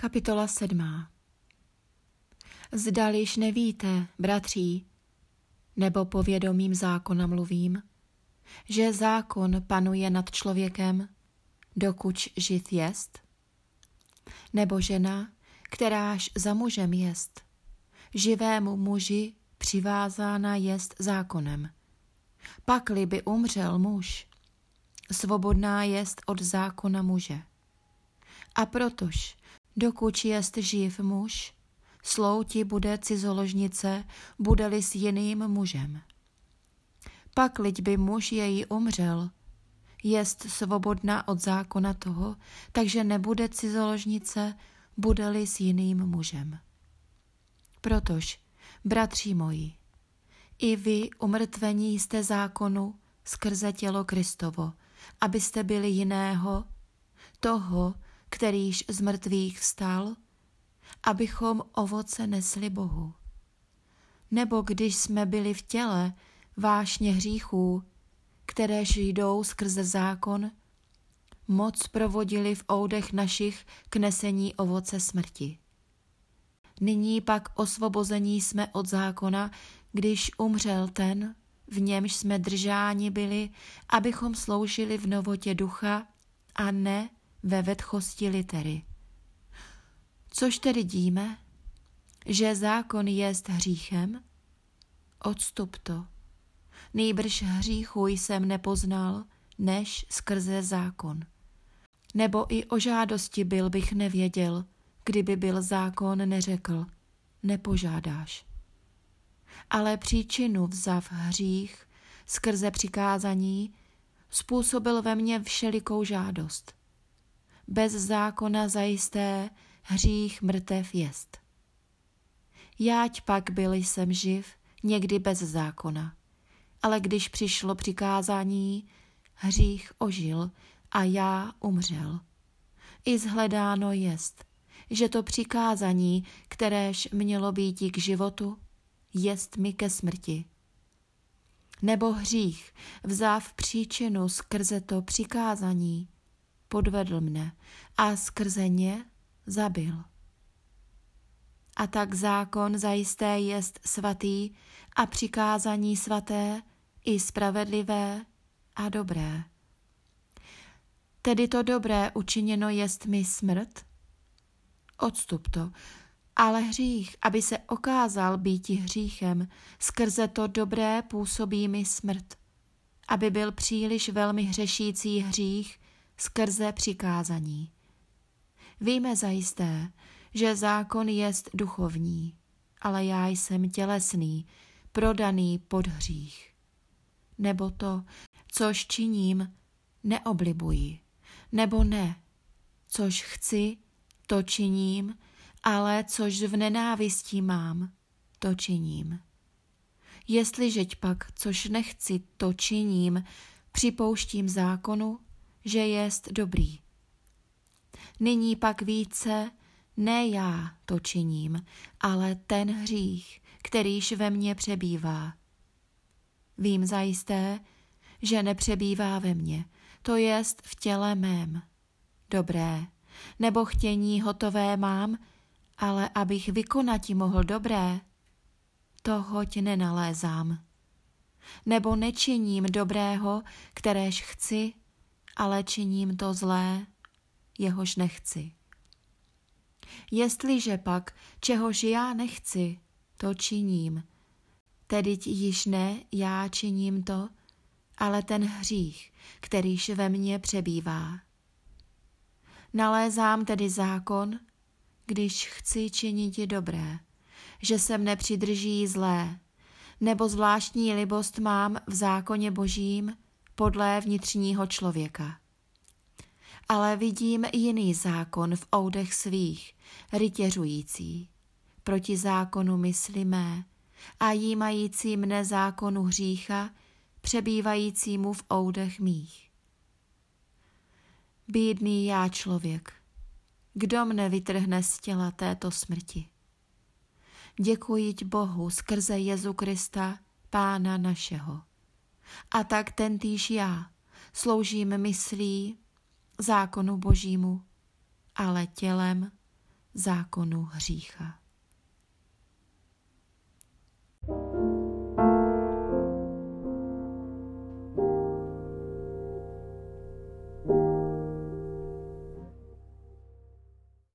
Kapitola sedmá Zdališ nevíte, bratří, nebo povědomím zákona mluvím, že zákon panuje nad člověkem, dokud žid jest? Nebo žena, kteráž za mužem jest, živému muži přivázána jest zákonem. Pakli by umřel muž, svobodná jest od zákona muže. A protož, dokud jest živ muž, slouti bude cizoložnice, bude-li s jiným mužem. Pak by muž její umřel, jest svobodná od zákona toho, takže nebude cizoložnice, bude-li s jiným mužem. Protož, bratři moji, i vy umrtvení jste zákonu skrze tělo Kristovo, abyste byli jiného, toho, kterýž z mrtvých vstal, abychom ovoce nesli Bohu. Nebo když jsme byli v těle vášně hříchů, kteréž jdou skrze zákon, moc provodili v oudech našich k nesení ovoce smrti. Nyní pak osvobození jsme od zákona, když umřel ten, v němž jsme držáni byli, abychom sloužili v novotě ducha a ne ve vetchosti litery. Což tedy díme? Že zákon jest hříchem? Odstup to. Nýbrž hříchu jsem nepoznal, než skrze zákon. Nebo i o žádosti byl bych nevěděl, kdyby byl zákon neřekl, nepožádáš. Ale příčinu vzav hřích skrze přikázání způsobil ve mně všelikou žádost. Bez zákona zajisté hřích mrtev jest. Jáť pak byl jsem živ, někdy bez zákona. Ale když přišlo přikázání, hřích ožil a já umřel. I zhledáno jest, že to přikázání, kteréž mělo být k životu, jest mi ke smrti. Nebo hřích, vzáv příčinu skrze to přikázání, podvedl mne a skrze ně zabil. A tak zákon zajisté jest svatý a přikázání svaté i spravedlivé a dobré. Tedy to dobré učiněno jest mi smrt? Odstup to, ale hřích, aby se okázal býti hříchem, skrze to dobré působí mi smrt, aby byl příliš velmi hřešící hřích skrze přikázaní. Víme zajisté, že zákon jest duchovní, ale já jsem tělesný, prodaný pod hřích. Nebo to, což činím, neoblibuji, nebo ne, což chci, to činím, ale což v nenávistí mám, to činím. Jestliže pak, což nechci, to činím, připouštím zákonu, že jest dobrý. Nyní pak více ne já to činím, ale ten hřích, kterýž ve mně přebývá. Vím zajisté, že nepřebývá ve mně, to jest v těle mém. Dobré, nebo chtění hotové mám, ale abych vykonati mohl dobré, to hoď nenalézám. Nebo nečiním dobrého, kteréž chci, ale činím to zlé, jehož nechci. Jestliže pak, čehož já nechci, to činím, tedy již ne já činím to, ale ten hřích, kterýž ve mně přebývá. Nalézám tedy zákon, když chci činit dobré, že se mne přidrží zlé, nebo zvláštní libost mám v zákoně božím podle vnitřního člověka. Ale vidím jiný zákon v oudech svých, rytěřující, proti zákonu mysli mé a jímající mne zákonu hřícha, přebývajícímu v oudech mých. Bídný já člověk, kdo mne vytrhne z těla této smrti? Děkuji Bohu skrze Jezu Krista, Pána našeho. A tak tentýž já sloužím myslí zákonu božímu, ale tělem zákonu hřícha.